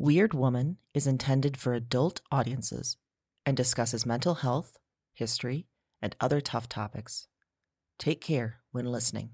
Wyrd Woman is intended for adult audiences and discusses mental health, history, and other tough topics. Take care when listening.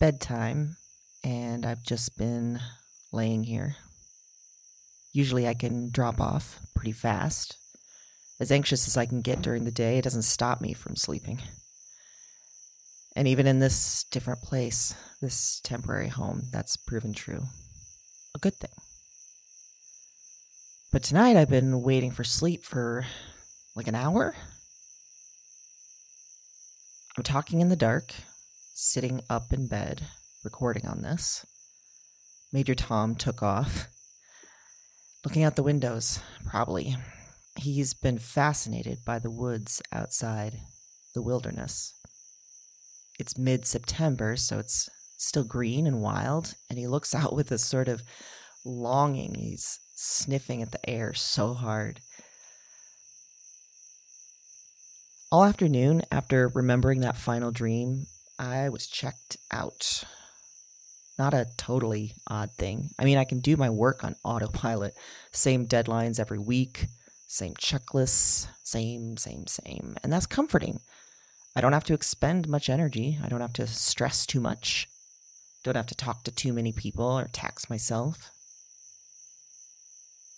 Bedtime, and I've just been laying here. Usually I can drop off pretty fast. As anxious as I can get during the day, it doesn't stop me from sleeping. And even in this different place, this temporary home, that's proven true. A good thing. But tonight I've been waiting for sleep for like an hour. I'm talking in the dark, sitting up in bed, recording on this. Major Tom took off, looking out the windows, probably. He's been fascinated by the woods outside, the wilderness. It's mid September, so it's still green and wild, and he looks out with a sort of longing. He's sniffing at the air so hard. All afternoon, after remembering that final dream, I was checked out. Not a totally odd thing. I mean, I can do my work on autopilot. Same deadlines every week, same checklists, same, same, same. And that's comforting. I don't have to expend much energy. I don't have to stress too much. Don't have to talk to too many people or tax myself.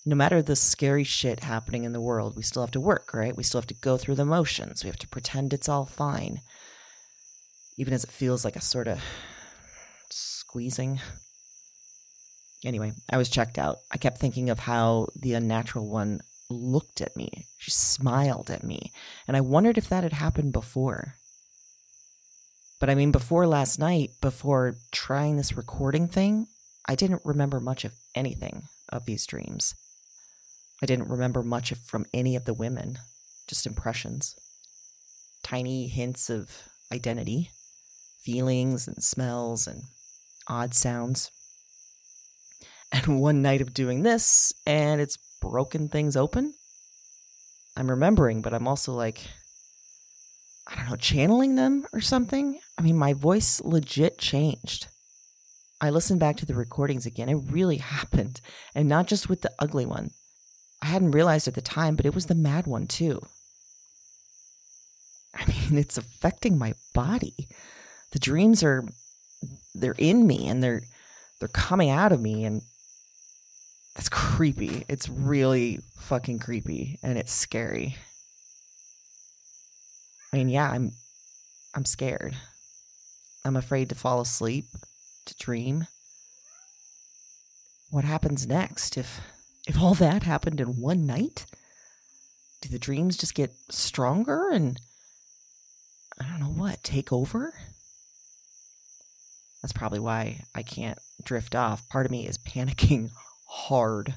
No matter the scary shit happening in the world, we still have to work, right? We still have to go through the motions. We have to pretend it's all fine even as it feels like a sort of squeezing. Anyway, I was checked out. I kept thinking of how the unnatural one looked at me. She smiled at me. And I wondered if that had happened before. But I mean, before last night, before trying this recording thing, I didn't remember much of anything of these dreams. I didn't remember much from any of the women, just impressions. Tiny hints of identity feelings and smells and odd sounds. And one night of doing this, and it's broken things open. I'm remembering, but I'm also like, I don't know, channeling them or something. I mean, my voice legit changed. I listened back to the recordings again. It really happened. And not just with the ugly one. I hadn't realized at the time, but it was the mad one too. I mean, it's affecting my body the dreams are they're in me and they're they're coming out of me and that's creepy. It's really fucking creepy and it's scary. I mean, yeah, I'm I'm scared. I'm afraid to fall asleep, to dream. What happens next if if all that happened in one night? Do the dreams just get stronger and I don't know what, take over? That's probably why I can't drift off. Part of me is panicking hard.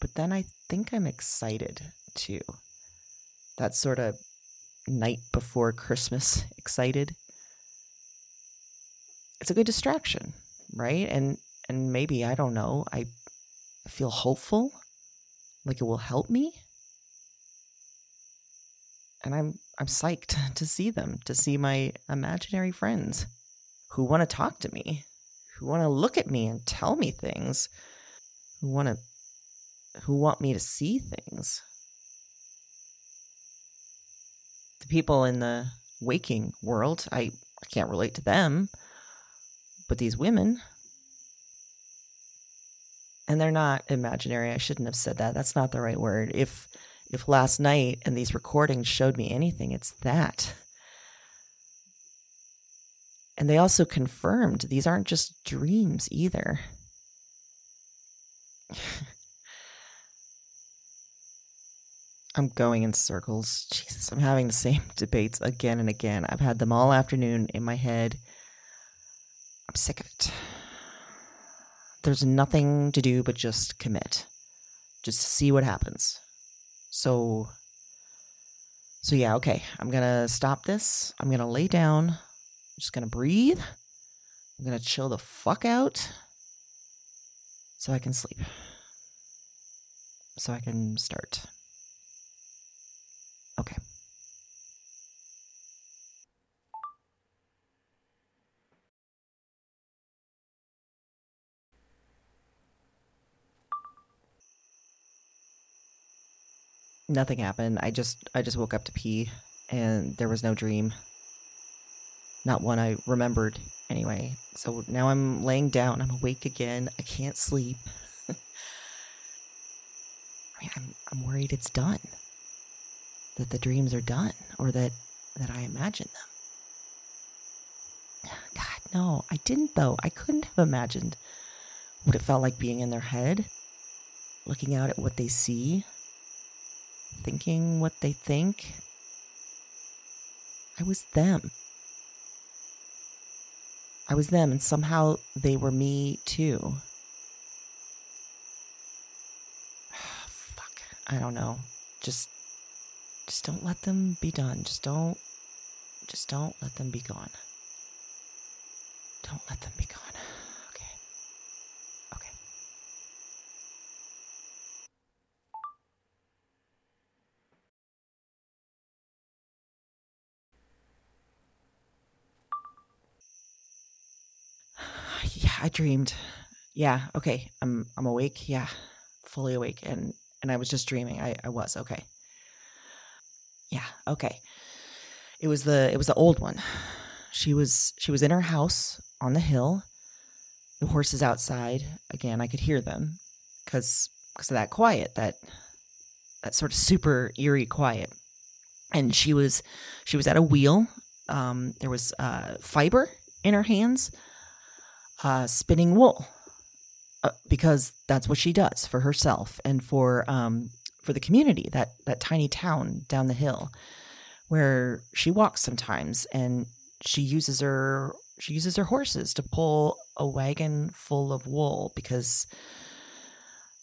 But then I think I'm excited too. That sort of night before Christmas excited. It's a good distraction, right? And and maybe I don't know, I feel hopeful like it will help me. And I'm I'm psyched to see them, to see my imaginary friends who want to talk to me, who want to look at me and tell me things, who want to who want me to see things. The people in the waking world, I, I can't relate to them, but these women, and they're not imaginary. I shouldn't have said that. That's not the right word. If if last night and these recordings showed me anything, it's that. And they also confirmed these aren't just dreams either. I'm going in circles. Jesus, I'm having the same debates again and again. I've had them all afternoon in my head. I'm sick of it. There's nothing to do but just commit. Just see what happens. So so yeah, okay. I'm going to stop this. I'm going to lay down. I'm just going to breathe. I'm going to chill the fuck out so I can sleep. So I can start. Okay. Nothing happened. I just I just woke up to pee and there was no dream. Not one I remembered anyway. So now I'm laying down. I'm awake again. I can't sleep. I mean, I'm I'm worried it's done that the dreams are done or that that I imagine them. God, no, I didn't though. I couldn't have imagined what it felt like being in their head, looking out at what they see, thinking what they think. I was them. I was them, and somehow they were me too. Fuck. I don't know. Just just don't let them be done. Just don't just don't let them be gone. Don't let them be gone. Okay. Okay. yeah, I dreamed. Yeah, okay. I'm I'm awake. Yeah. Fully awake and and I was just dreaming. I I was. Okay. Yeah, okay. It was the it was the old one. She was she was in her house on the hill. The horses outside. Again, I could hear them cuz cuz of that quiet, that that sort of super eerie quiet. And she was she was at a wheel. Um, there was uh, fiber in her hands, uh, spinning wool, uh, because that's what she does for herself and for um, for the community, that that tiny town down the hill, where she walks sometimes, and she uses her she uses her horses to pull a wagon full of wool because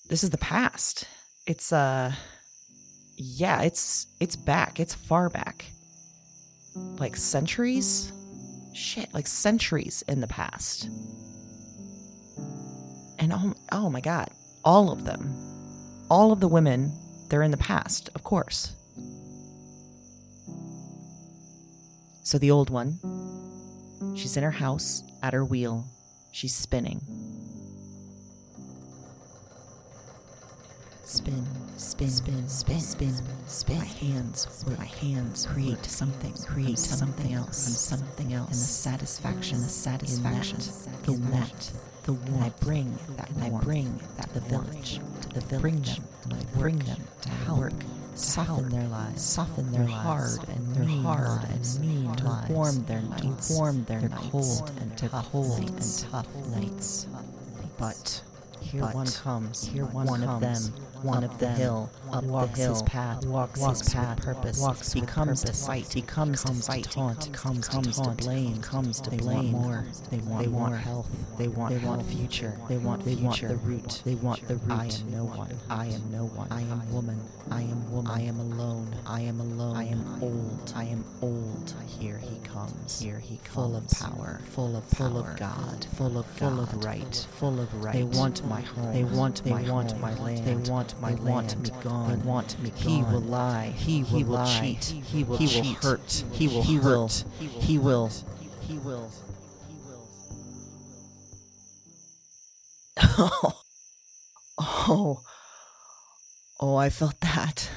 this is the past. It's uh yeah, it's it's back. It's far back. Like centuries? Shit, like centuries in the past. And oh, oh my god, all of them. All of the women they're in the past, of course. So the old one, she's in her house at her wheel. She's spinning. Spin, spin, spin, spin, spin, spin. My hands, my hands create something, create something else, and something else, and the satisfaction, the satisfaction, the want, the warmth. I bring that. And I bring that the village, to the village. Bring them, I bring them to help work, soften their lives, soften their hard and their hard and mean to warm their nights, to warm their cold and to cold and tough nights. But here but one comes, here one, one comes, of them, one of the hill, up walks the hill, his path, walks, walks his path, purpose, walks becomes to fight, becomes to fight, taunt, comes, comes to blame, comes to blame. more, they want, they want health, they want, they want future, they want, they want the root, they want the root. I am no one, I am no one, I am woman, I am woman, I am alone, I am alone, I am old, I am old. Here he comes, here he comes, full of power, full of full of God, full of full of right, full of right. They want my home, they want, they want my land, they want my they want me gone. They want me gone. He will lie. He will, he will lie. cheat. He will, he will cheat. hurt. He will he will he will he will he will Oh. Oh. Oh, I felt that.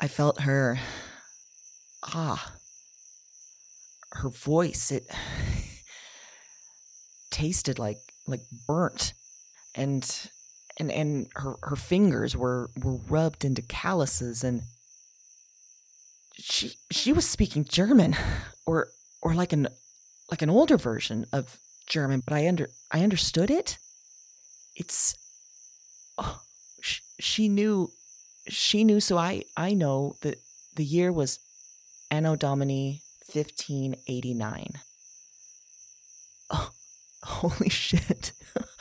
I felt her ah her voice it tasted like like burnt and and and her her fingers were were rubbed into calluses and she she was speaking german or or like an like an older version of German, but I under I understood it. It's oh, sh- she knew she knew so I I know that the year was Anno Domini 1589. Oh, holy shit.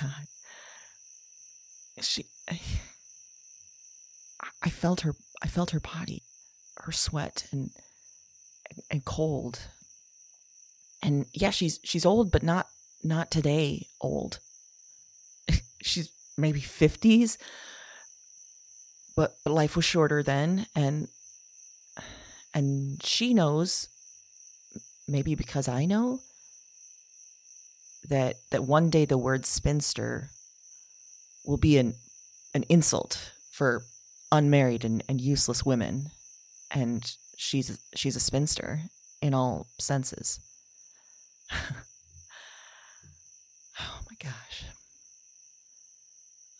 god. She I, I felt her I felt her body, her sweat and and cold. And yeah, she's she's old but not not today old. she's maybe 50s. But, but life was shorter then and and she knows maybe because I know that that one day the word spinster will be an an insult for unmarried and, and useless women. And she's she's a spinster in all senses. Oh my gosh.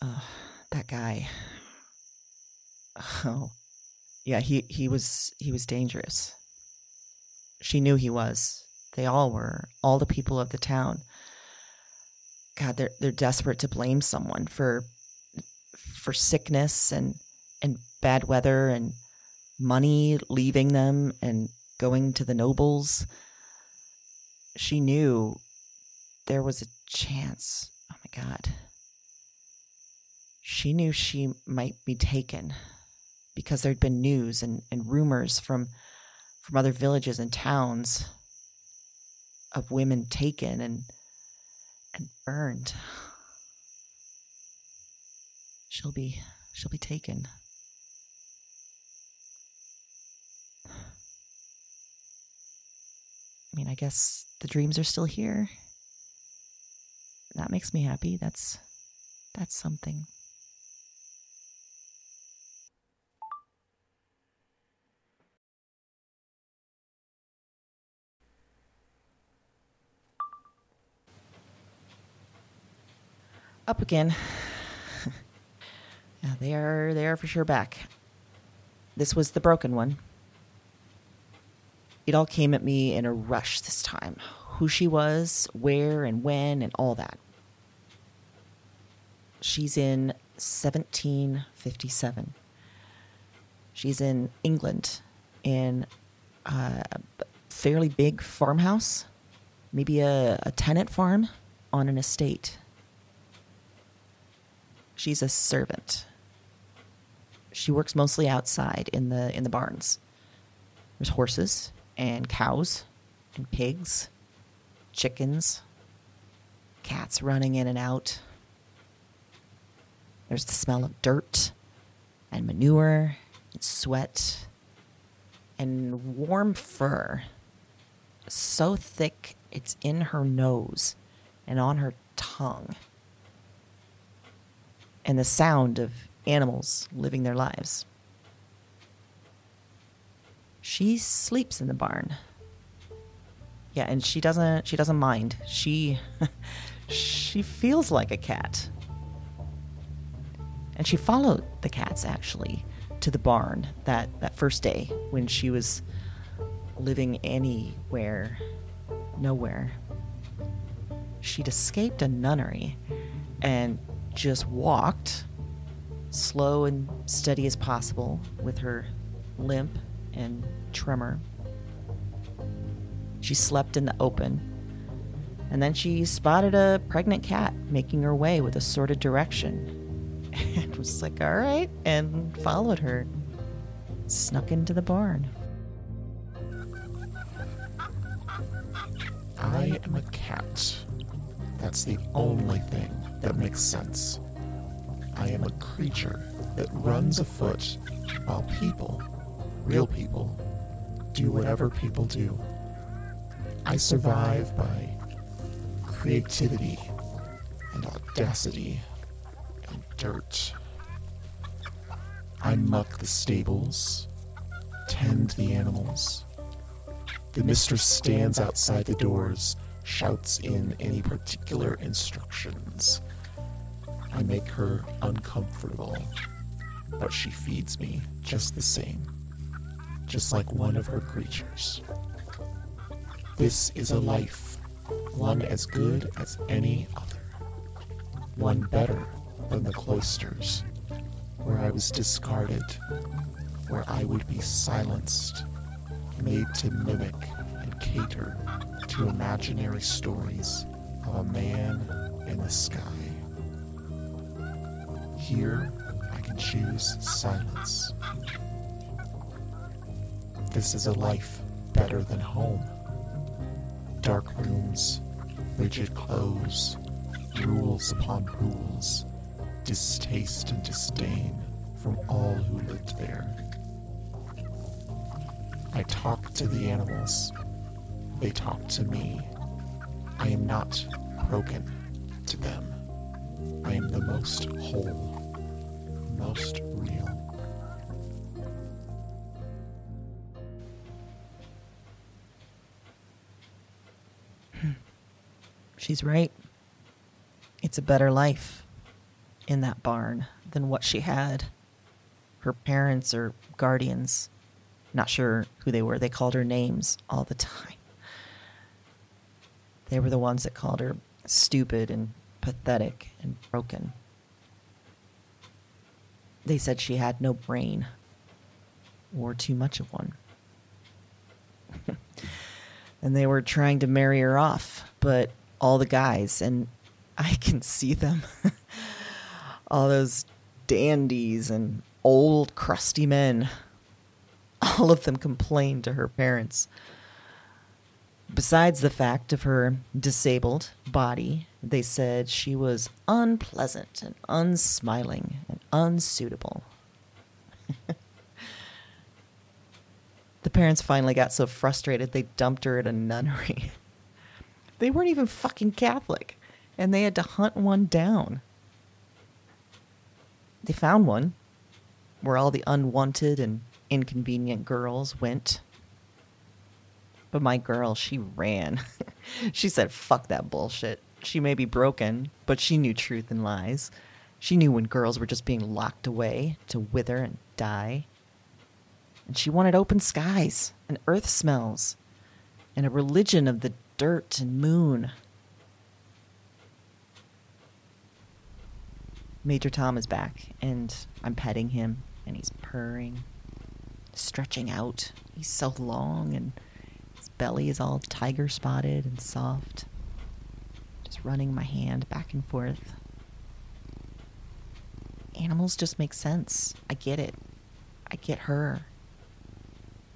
Uh, that guy. Oh. Yeah he he was he was dangerous. She knew he was. They all were. All the people of the town god they're they're desperate to blame someone for for sickness and and bad weather and money leaving them and going to the nobles. She knew there was a chance. Oh my god. She knew she might be taken because there'd been news and, and rumors from from other villages and towns of women taken and and burned. She'll be she'll be taken. I mean, I guess the dreams are still here. That makes me happy. That's that's something. Up again. yeah, they are they are for sure back. This was the broken one. It all came at me in a rush this time. Who she was, where and when, and all that. She's in 1757. She's in England in uh, a fairly big farmhouse, maybe a, a tenant farm on an estate. She's a servant. She works mostly outside in the in the barns. There's horses and cows and pigs, chickens, cats running in and out. There's the smell of dirt and manure and sweat and warm fur. So thick it's in her nose and on her tongue. And the sound of animals living their lives. She sleeps in the barn. Yeah, and she doesn't she doesn't mind. She she feels like a cat. And she followed the cats actually to the barn that that first day when she was living anywhere nowhere. She'd escaped a nunnery and just walked slow and steady as possible with her limp and tremor. She slept in the open. And then she spotted a pregnant cat making her way with a sort of direction. And was like, all right, and followed her. Snuck into the barn. I am a cat. That's the only thing that makes sense. I am a creature that runs afoot while people real people do whatever people do. I survive by creativity and audacity and dirt. I muck the stables, tend the animals. The mistress stands outside the doors, shouts in any particular instructions. I make her uncomfortable, but she feeds me just the same just like one of her creatures. This is a life, one as good as any other, one better than the cloisters, where I was discarded, where I would be silenced, made to mimic and cater to imaginary stories of a man in the sky. Here, I can choose silence. This is a life better than home. Dark rooms, rigid clothes, rules upon rules, distaste and disdain from all who lived there. I talk to the animals. They talk to me. I am not broken to them. I am the most whole, most real. Hmm. She's right. It's a better life in that barn than what she had. Her parents or guardians, not sure who they were, they called her names all the time. They were the ones that called her stupid and pathetic and broken. They said she had no brain or too much of one. and they were trying to marry her off, but all the guys, and I can see them, all those dandies and old crusty men, all of them complained to her parents. Besides the fact of her disabled body, they said she was unpleasant and unsmiling unsuitable. the parents finally got so frustrated they dumped her at a nunnery. they weren't even fucking Catholic, and they had to hunt one down. They found one where all the unwanted and inconvenient girls went but my girl, she ran. she said, fuck that bullshit. She may be broken, but she knew truth and lies. She knew when girls were just being locked away to wither and die. And she wanted open skies and earth smells and a religion of the dirt and moon. Major Tom is back, and I'm petting him, and he's purring, stretching out. He's so long and his belly is all tiger spotted and soft. Just running my hand back and forth. Animals just make sense. I get it. I get her.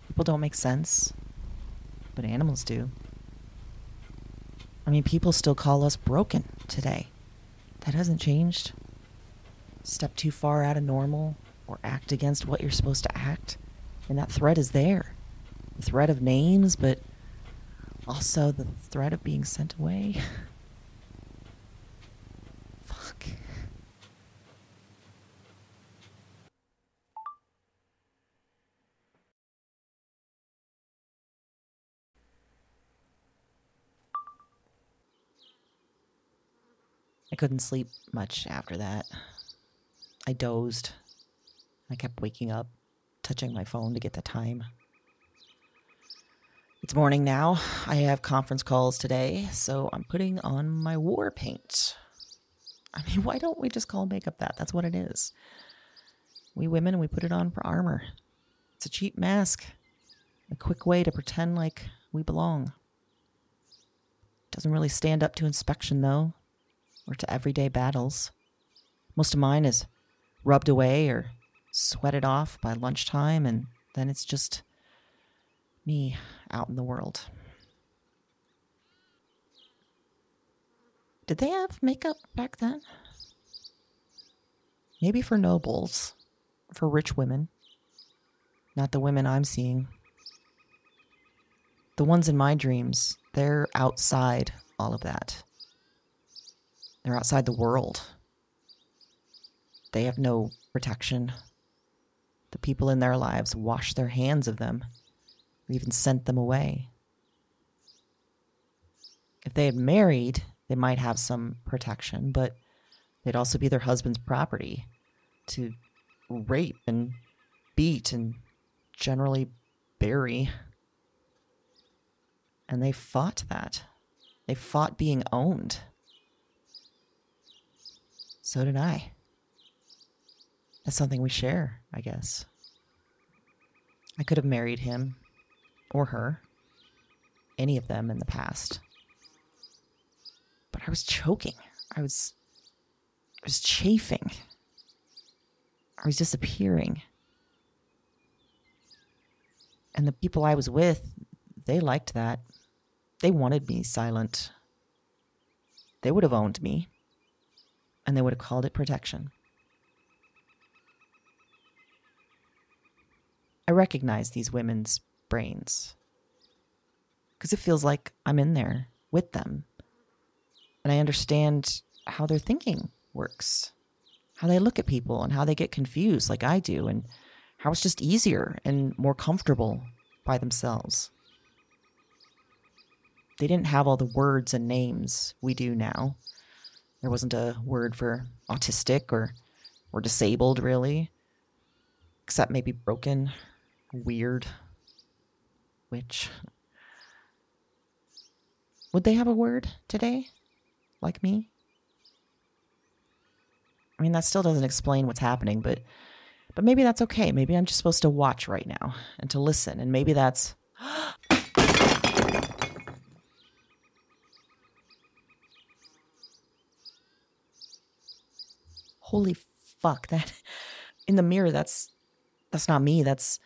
People don't make sense, but animals do. I mean, people still call us broken today. That hasn't changed. Step too far out of normal or act against what you're supposed to act, and that threat is there. The threat of names, but also, the threat of being sent away. Fuck. I couldn't sleep much after that. I dozed. I kept waking up, touching my phone to get the time. It's morning now. I have conference calls today, so I'm putting on my war paint. I mean, why don't we just call makeup that? That's what it is. We women, we put it on for armor. It's a cheap mask, a quick way to pretend like we belong. Doesn't really stand up to inspection, though, or to everyday battles. Most of mine is rubbed away or sweated off by lunchtime, and then it's just me out in the world. Did they have makeup back then? Maybe for nobles, for rich women. Not the women I'm seeing. The ones in my dreams, they're outside all of that. They're outside the world. They have no protection. The people in their lives wash their hands of them or even sent them away. If they had married, they might have some protection, but they'd also be their husband's property to rape and beat and generally bury. And they fought that. They fought being owned. So did I. That's something we share, I guess. I could have married him or her, any of them in the past. But I was choking. I was I was chafing. I was disappearing. And the people I was with, they liked that. They wanted me silent. They would have owned me. And they would have called it protection. I recognize these women's brains because it feels like I'm in there with them. And I understand how their thinking works, how they look at people, and how they get confused like I do, and how it's just easier and more comfortable by themselves. They didn't have all the words and names we do now. There wasn't a word for autistic or or disabled really, except maybe broken, weird, which Would they have a word today? Like me? I mean, that still doesn't explain what's happening, but but maybe that's okay. Maybe I'm just supposed to watch right now and to listen, and maybe that's Holy fuck, that in the mirror that's that's not me. That's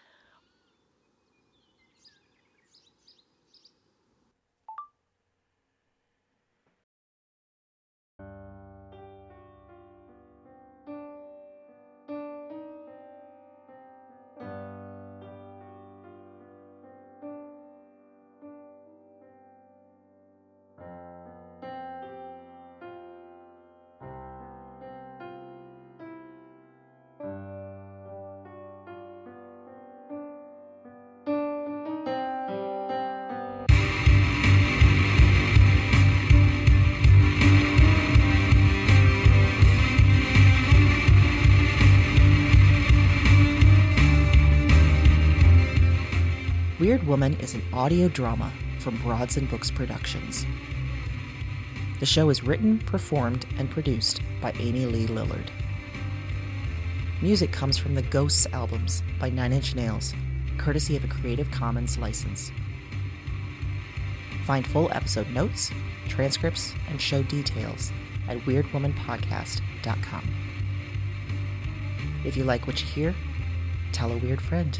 Woman is an audio drama from Broads and Books Productions. The show is written, performed, and produced by Amy Lee Lillard. Music comes from the Ghosts albums by Nine Inch Nails, courtesy of a Creative Commons license. Find full episode notes, transcripts, and show details at wyrdwomanpodcast.com. If you like what you hear, tell a weird friend.